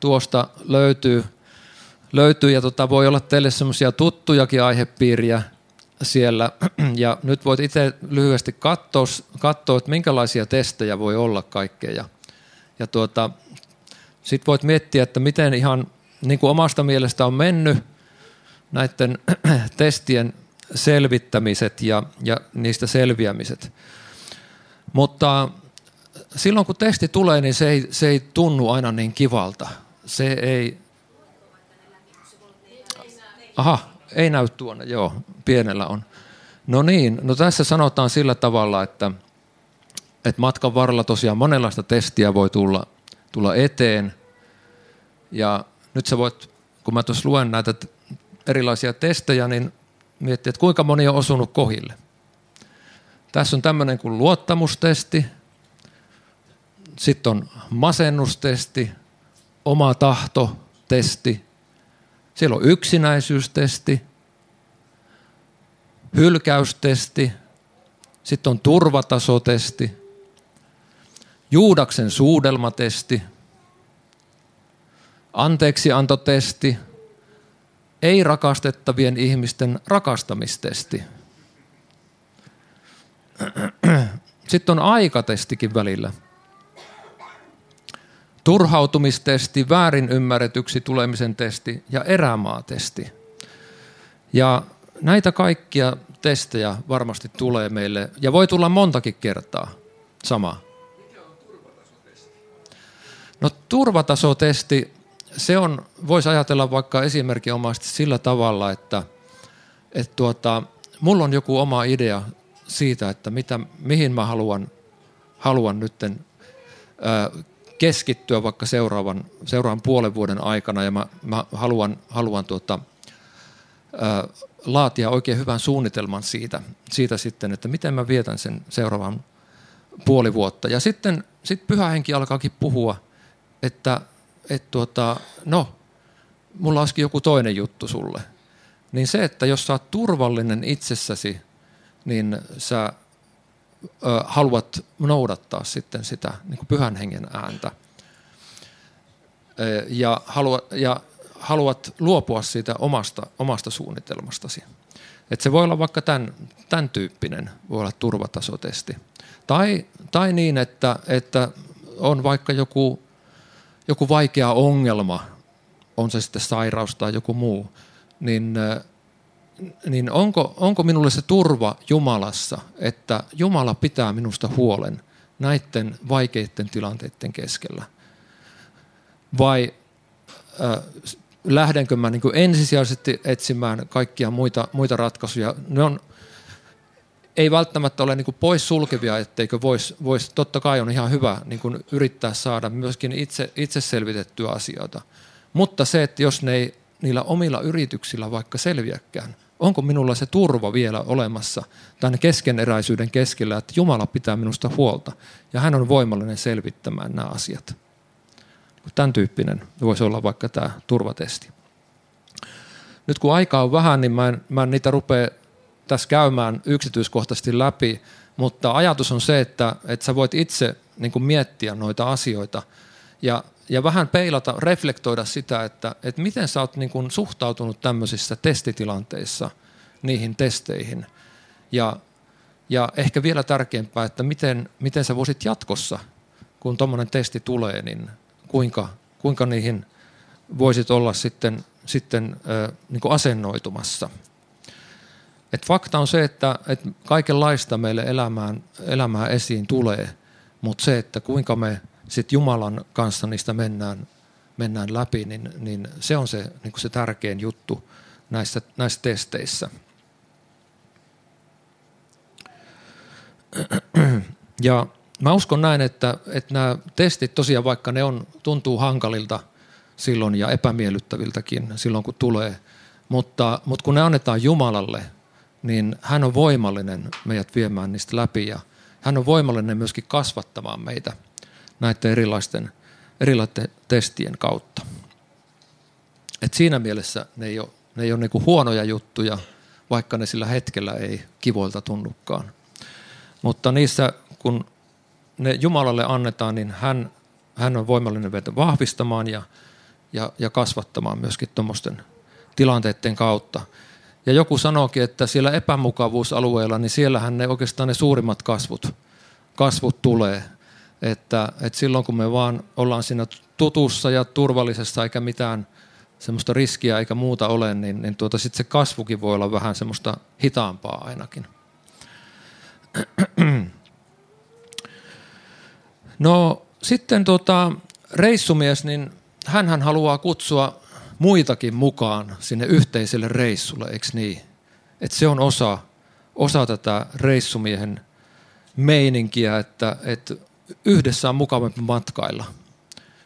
tuosta löytyy, löytyy ja tota, voi olla teille semmoisia tuttujakin aihepiiriä – siellä. Ja nyt voit itse lyhyesti katsoa, katsoa, että minkälaisia testejä voi olla kaikkea. Ja, ja tuota, sitten voit miettiä, että miten ihan niin kuin omasta mielestä on mennyt näiden testien selvittämiset ja, ja niistä selviämiset. Mutta silloin kun testi tulee, niin se ei, se ei tunnu aina niin kivalta. Se ei... Aha, ei näy tuonne, joo, pienellä on. No niin, no tässä sanotaan sillä tavalla, että, että matkan varrella tosiaan monenlaista testiä voi tulla, tulla eteen. Ja nyt sä voit, kun mä tuossa luen näitä erilaisia testejä, niin miettiä, että kuinka moni on osunut kohille. Tässä on tämmöinen kuin luottamustesti, sitten on masennustesti, oma tahto, testi, siellä on yksinäisyystesti, hylkäystesti, sitten on turvatasotesti, Juudaksen suudelmatesti, anteeksiantotesti, ei rakastettavien ihmisten rakastamistesti. Sitten on aikatestikin välillä. Turhautumistesti, väärin ymmärretyksi tulemisen testi ja erämaatesti. Ja näitä kaikkia testejä varmasti tulee meille, ja voi tulla montakin kertaa sama. No turvatasotesti, se on, voisi ajatella vaikka esimerkinomaisesti sillä tavalla, että, että tuota, mulla on joku oma idea siitä, että mitä, mihin mä haluan, haluan nytten keskittyä vaikka seuraavan, seuraavan puolen vuoden aikana ja mä, mä haluan, haluan tuota, ää, laatia oikein hyvän suunnitelman siitä, siitä sitten, että miten mä vietän sen seuraavan puoli vuotta. Ja sitten sit pyhä henki alkaakin puhua, että et tuota, no, mulla olisikin joku toinen juttu sulle. Niin se, että jos sä oot turvallinen itsessäsi, niin sä haluat noudattaa sitten sitä niin pyhän hengen ääntä. Ja, haluat, ja haluat luopua siitä omasta, omasta suunnitelmastasi. Et se voi olla vaikka tämän, tämän tyyppinen, voi olla turvatasotesti. Tai, tai niin, että, että on vaikka joku, joku vaikea ongelma, on se sitten sairaus tai joku muu, niin niin onko, onko minulle se turva Jumalassa, että Jumala pitää minusta huolen näiden vaikeiden tilanteiden keskellä? Vai äh, lähdenkö mä niin ensisijaisesti etsimään kaikkia muita, muita ratkaisuja? Ne on, ei välttämättä ole niin pois sulkevia, etteikö voisi, vois, totta kai on ihan hyvä niin yrittää saada myöskin itse, itse selvitettyä asioita. Mutta se, että jos ne ei niillä omilla yrityksillä vaikka selviäkään – onko minulla se turva vielä olemassa tämän keskeneräisyyden keskellä, että Jumala pitää minusta huolta ja hän on voimallinen selvittämään nämä asiat. Tämän tyyppinen voisi olla vaikka tämä turvatesti. Nyt kun aikaa on vähän, niin mä en, mä en niitä rupea tässä käymään yksityiskohtaisesti läpi, mutta ajatus on se, että, että sä voit itse niin miettiä noita asioita ja ja vähän peilata, reflektoida sitä, että, että miten sä oot niin kuin suhtautunut tämmöisissä testitilanteissa niihin testeihin. Ja, ja ehkä vielä tärkeämpää, että miten, miten sä voisit jatkossa, kun tuommoinen testi tulee, niin kuinka, kuinka niihin voisit olla sitten, sitten äh, niin asennoitumassa. Et fakta on se, että, että kaikenlaista meille elämään, elämään esiin tulee, mutta se, että kuinka me sitten Jumalan kanssa niistä mennään, mennään läpi, niin, niin se on se, niin se tärkein juttu näissä, näissä testeissä. Ja mä uskon näin, että, että nämä testit tosiaan, vaikka ne on, tuntuu hankalilta silloin ja epämiellyttäviltäkin silloin, kun tulee, mutta, mutta kun ne annetaan Jumalalle, niin hän on voimallinen meidät viemään niistä läpi ja hän on voimallinen myöskin kasvattamaan meitä – näiden erilaisten, erilaisten testien kautta. Et siinä mielessä ne ei ole, ne ei ole niin huonoja juttuja, vaikka ne sillä hetkellä ei kivoilta tunnukaan. Mutta niissä, kun ne Jumalalle annetaan, niin hän, hän on voimallinen vetä vahvistamaan ja, ja, ja kasvattamaan myöskin tuommoisten tilanteiden kautta. Ja joku sanookin, että siellä epämukavuusalueella, niin siellähän ne oikeastaan ne suurimmat kasvut, kasvut tulee – että, että silloin kun me vaan ollaan siinä tutussa ja turvallisessa eikä mitään semmoista riskiä eikä muuta ole, niin, niin tuota, sitten se kasvukin voi olla vähän semmoista hitaampaa ainakin. No sitten tuota, reissumies, niin hän haluaa kutsua muitakin mukaan sinne yhteiselle reissulle, eikö niin? Että se on osa, osa tätä reissumiehen meininkiä, että, että yhdessä on mukavampi matkailla.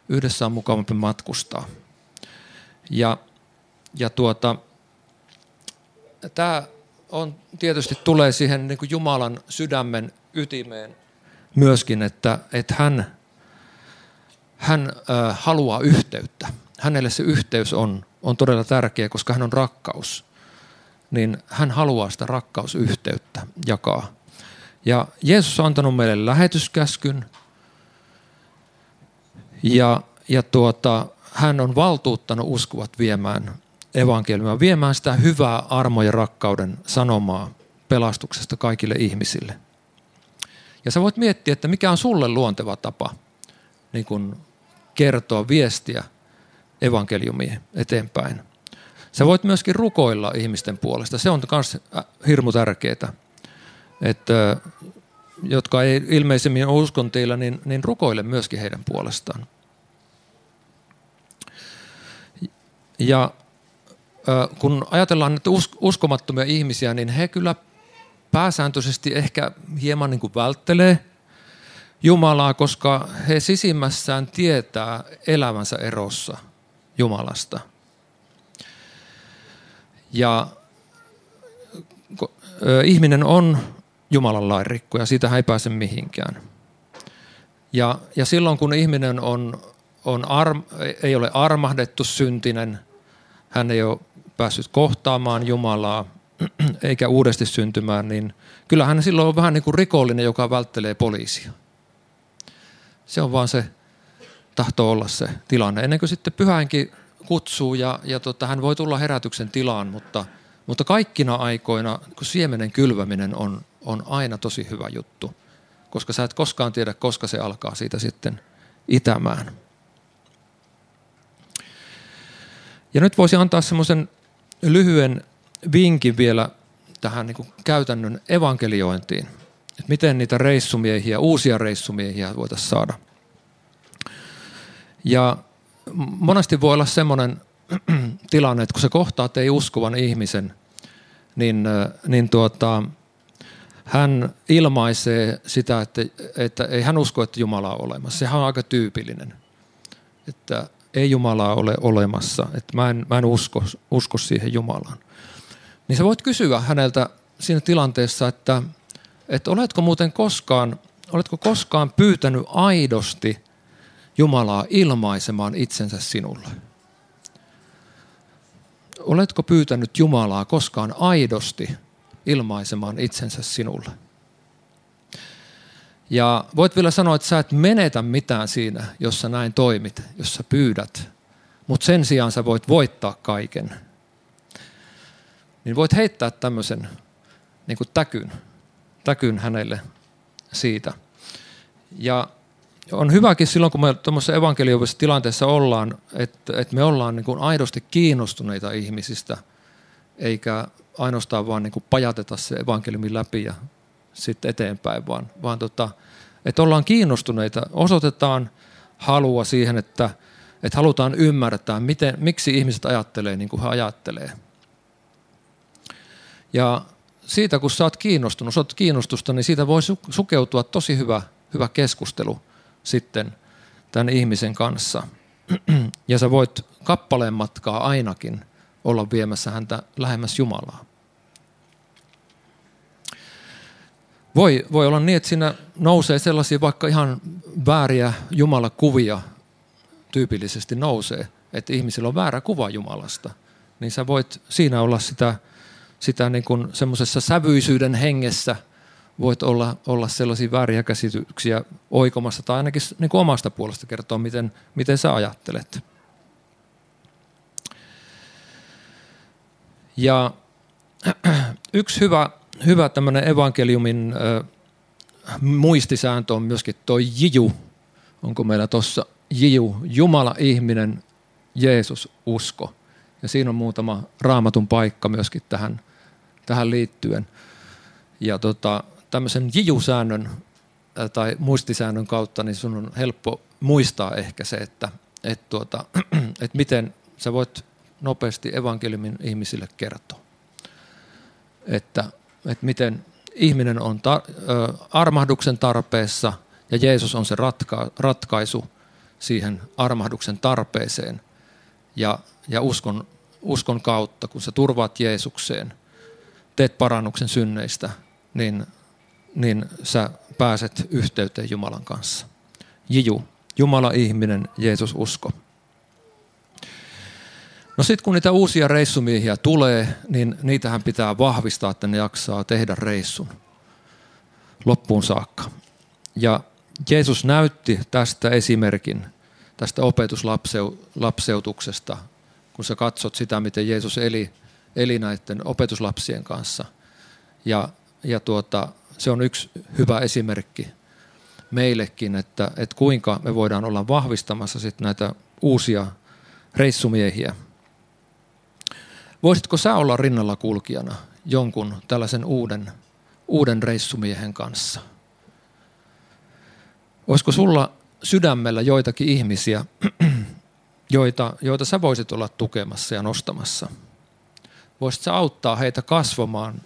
Yhdessä on mukavampi matkustaa. Ja, ja tuota, tämä on, tietysti tulee siihen niin kuin Jumalan sydämen ytimeen myöskin, että, että hän, hän äh, haluaa yhteyttä. Hänelle se yhteys on, on todella tärkeä, koska hän on rakkaus. Niin hän haluaa sitä rakkausyhteyttä jakaa ja Jeesus on antanut meille lähetyskäskyn ja, ja tuota, hän on valtuuttanut uskovat viemään evankeliumia, viemään sitä hyvää armo ja rakkauden sanomaa pelastuksesta kaikille ihmisille. Ja sä voit miettiä, että mikä on sulle luonteva tapa niin kun kertoa viestiä evankeliumia eteenpäin. Sä voit myöskin rukoilla ihmisten puolesta. Se on myös hirmu tärkeää. Että jotka ei ilmeisemmin ole uskon teillä, niin, niin rukoile myöskin heidän puolestaan. Ja kun ajatellaan että uskomattomia ihmisiä, niin he kyllä pääsääntöisesti ehkä hieman niin kuin välttelee Jumalaa, koska he sisimmässään tietää elämänsä erossa Jumalasta. Ja ihminen on Jumalan lain rikkoja, siitä ei pääse mihinkään. Ja, ja silloin kun ihminen on, on arm, ei ole armahdettu syntinen, hän ei ole päässyt kohtaamaan Jumalaa eikä uudesti syntymään, niin kyllähän silloin on vähän niin kuin rikollinen, joka välttelee poliisia. Se on vaan se, tahto olla se tilanne. Ennen kuin sitten pyhänkin kutsuu ja, ja tota, hän voi tulla herätyksen tilaan, mutta, mutta kaikkina aikoina, kun siemenen kylväminen on, on aina tosi hyvä juttu, koska sä et koskaan tiedä, koska se alkaa siitä sitten itämään. Ja nyt voisi antaa semmoisen lyhyen vinkin vielä tähän niin käytännön evankeliointiin. Että miten niitä reissumiehiä, uusia reissumiehiä voitaisiin saada. Ja monesti voi olla semmoinen tilanne, että kun se kohtaat ei uskovan ihmisen, niin, niin tuota, hän ilmaisee sitä, että, että ei hän usko, että Jumala on olemassa. Sehän on aika tyypillinen, että ei Jumalaa ole olemassa, että mä en, mä en usko, usko siihen Jumalaan. Niin sä voit kysyä häneltä siinä tilanteessa, että, että oletko muuten koskaan, oletko koskaan pyytänyt aidosti Jumalaa ilmaisemaan itsensä sinulle? Oletko pyytänyt Jumalaa koskaan aidosti ilmaisemaan itsensä sinulle? Ja voit vielä sanoa, että sä et menetä mitään siinä, jos sä näin toimit, jos sä pyydät. Mutta sen sijaan sä voit voittaa kaiken. Niin voit heittää tämmöisen niin täkyn, täkyn hänelle siitä. Ja on hyväkin silloin, kun me tuommoisessa evankelioivisessa tilanteessa ollaan, että, että me ollaan niin kuin aidosti kiinnostuneita ihmisistä, eikä ainoastaan vaan niin kuin pajateta se evankeliumi läpi ja sitten eteenpäin, vaan, vaan tota, että ollaan kiinnostuneita, osoitetaan halua siihen, että, että halutaan ymmärtää, miten, miksi ihmiset ajattelee niin kuin he ajattelee. Ja siitä, kun sä oot kiinnostunut, oot kiinnostusta, niin siitä voi sukeutua tosi hyvä, hyvä keskustelu sitten tämän ihmisen kanssa. Ja sä voit kappaleen matkaa ainakin olla viemässä häntä lähemmäs Jumalaa. Voi, voi olla niin, että siinä nousee sellaisia vaikka ihan vääriä Jumalakuvia tyypillisesti nousee, että ihmisillä on väärä kuva Jumalasta. Niin sä voit siinä olla sitä, sitä niin kuin semmoisessa sävyisyyden hengessä, voit olla, olla sellaisia vääriä käsityksiä oikomassa tai ainakin niin kuin omasta puolesta kertoa, miten, miten sä ajattelet. Ja yksi hyvä hyvä tämmöinen evankeliumin äh, muistisääntö on myöskin tuo jiju. Onko meillä tuossa jiju, Jumala, ihminen, Jeesus, usko. Ja siinä on muutama raamatun paikka myöskin tähän, tähän liittyen. Ja tota, tämmöisen jiju-säännön tai muistisäännön kautta, niin sun on helppo muistaa ehkä se, että et tuota, et miten sä voit nopeasti evankeliumin ihmisille kertoa. Että että miten ihminen on ta- ö, armahduksen tarpeessa ja Jeesus on se ratka- ratkaisu siihen armahduksen tarpeeseen. Ja, ja uskon, uskon kautta, kun sä turvaat Jeesukseen, teet parannuksen synneistä, niin, niin sä pääset yhteyteen Jumalan kanssa. Jiju, Jumala ihminen, Jeesus usko. No sitten kun niitä uusia reissumiehiä tulee, niin niitähän pitää vahvistaa, että ne jaksaa tehdä reissun loppuun saakka. Ja Jeesus näytti tästä esimerkin, tästä opetuslapseutuksesta, kun sä katsot sitä, miten Jeesus eli, eli näiden opetuslapsien kanssa. Ja, ja tuota, se on yksi hyvä esimerkki, meillekin, että, että kuinka me voidaan olla vahvistamassa sit näitä uusia reissumiehiä. Voisitko sä olla rinnalla kulkijana jonkun tällaisen uuden, uuden reissumiehen kanssa? Olisiko sulla sydämellä joitakin ihmisiä, joita, joita sä voisit olla tukemassa ja nostamassa? Voisit sä auttaa heitä kasvamaan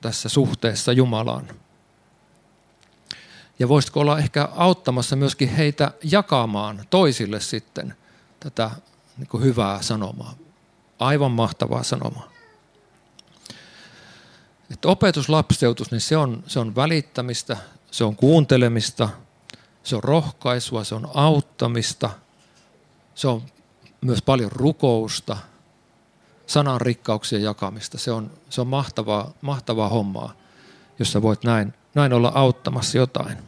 tässä suhteessa Jumalaan? Ja voisitko olla ehkä auttamassa myöskin heitä jakamaan toisille sitten tätä niin kuin hyvää sanomaa. Aivan mahtavaa sanomaa. Että opetuslapseutus, niin se on, se on välittämistä, se on kuuntelemista, se on rohkaisua, se on auttamista, se on myös paljon rukousta, sanan rikkauksien jakamista. Se on, se on mahtavaa, mahtavaa hommaa, jossa voit näin, näin olla auttamassa jotain.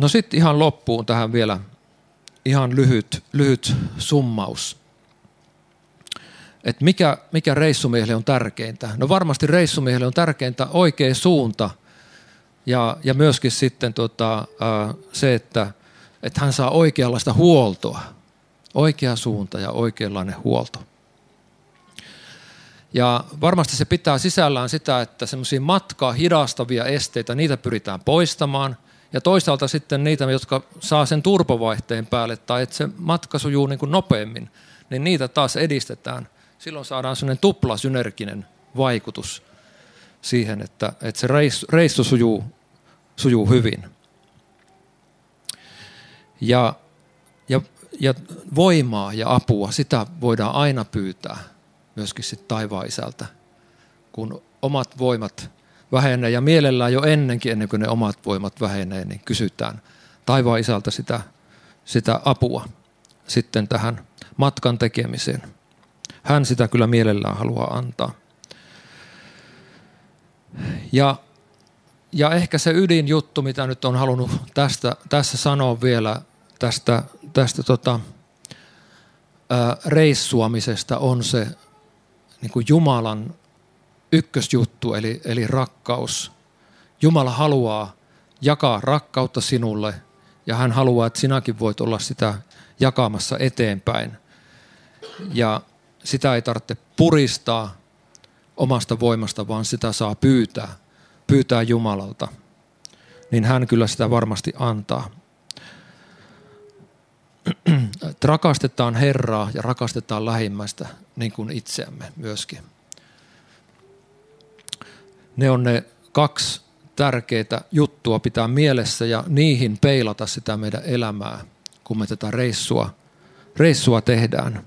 No sitten ihan loppuun tähän vielä ihan lyhyt, lyhyt summaus. Et mikä, mikä reissumiehelle on tärkeintä? No varmasti reissumiehelle on tärkeintä oikea suunta ja, ja myöskin sitten tota, se, että, että hän saa oikeanlaista huoltoa. Oikea suunta ja oikeanlainen huolto. Ja varmasti se pitää sisällään sitä, että semmoisia matkaa hidastavia esteitä, niitä pyritään poistamaan – ja toisaalta sitten niitä, jotka saa sen turbovaihteen päälle tai että se matka sujuu niin kuin nopeammin, niin niitä taas edistetään. Silloin saadaan sellainen tuplasynerginen vaikutus siihen, että, että se reissu, reissu sujuu, sujuu hyvin. Ja, ja, ja voimaa ja apua, sitä voidaan aina pyytää myöskin sitten taivaan isältä, kun omat voimat vähenee ja mielellään jo ennenkin, ennen kuin ne omat voimat vähenee, niin kysytään taivaan isältä sitä, sitä apua sitten tähän matkan tekemiseen. Hän sitä kyllä mielellään haluaa antaa. Ja, ja ehkä se ydinjuttu, mitä nyt on halunnut tästä, tässä sanoa vielä tästä, tästä tota, reissuamisesta, on se niin kuin Jumalan ykkösjuttu, eli, eli rakkaus. Jumala haluaa jakaa rakkautta sinulle ja hän haluaa, että sinäkin voit olla sitä jakamassa eteenpäin. Ja sitä ei tarvitse puristaa omasta voimasta, vaan sitä saa pyytää, pyytää Jumalalta. Niin hän kyllä sitä varmasti antaa. Rakastetaan Herraa ja rakastetaan lähimmäistä niin kuin itseämme myöskin. Ne on ne kaksi tärkeää juttua pitää mielessä ja niihin peilata sitä meidän elämää, kun me tätä reissua, reissua tehdään.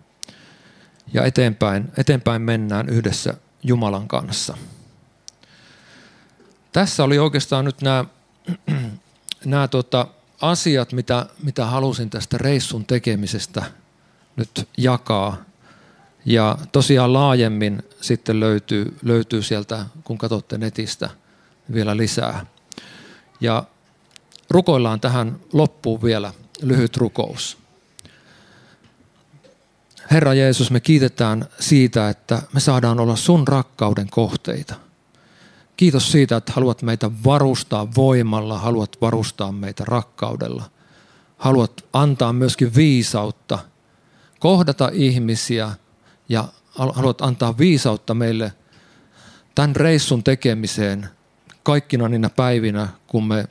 Ja eteenpäin, eteenpäin mennään yhdessä Jumalan kanssa. Tässä oli oikeastaan nyt nämä, nämä tota, asiat, mitä, mitä halusin tästä reissun tekemisestä nyt jakaa ja tosiaan laajemmin sitten löytyy, löytyy sieltä, kun katsotte netistä vielä lisää. Ja rukoillaan tähän loppuun vielä lyhyt rukous. Herra Jeesus, me kiitetään siitä, että me saadaan olla sun rakkauden kohteita. Kiitos siitä, että haluat meitä varustaa voimalla, haluat varustaa meitä rakkaudella. Haluat antaa myöskin viisautta, kohdata ihmisiä – ja haluat antaa viisautta meille tämän reissun tekemiseen kaikkina niinä päivinä, kun me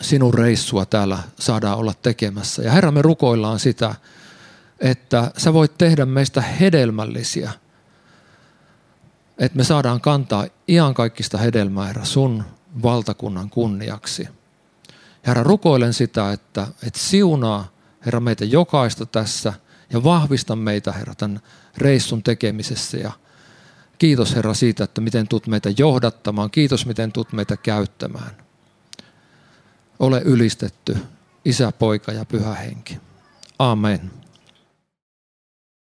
sinun reissua täällä saadaan olla tekemässä. Ja Herra, me rukoillaan sitä, että sä voit tehdä meistä hedelmällisiä, että me saadaan kantaa ihan kaikista hedelmää, Herra, sun valtakunnan kunniaksi. Herra, rukoilen sitä, että, että siunaa, Herra, meitä jokaista tässä – ja vahvista meitä, Herra, tämän reissun tekemisessä. Ja kiitos, Herra, siitä, että miten tulet meitä johdattamaan. Kiitos, miten tulet meitä käyttämään. Ole ylistetty, Isä, Poika ja Pyhä Henki. Amen.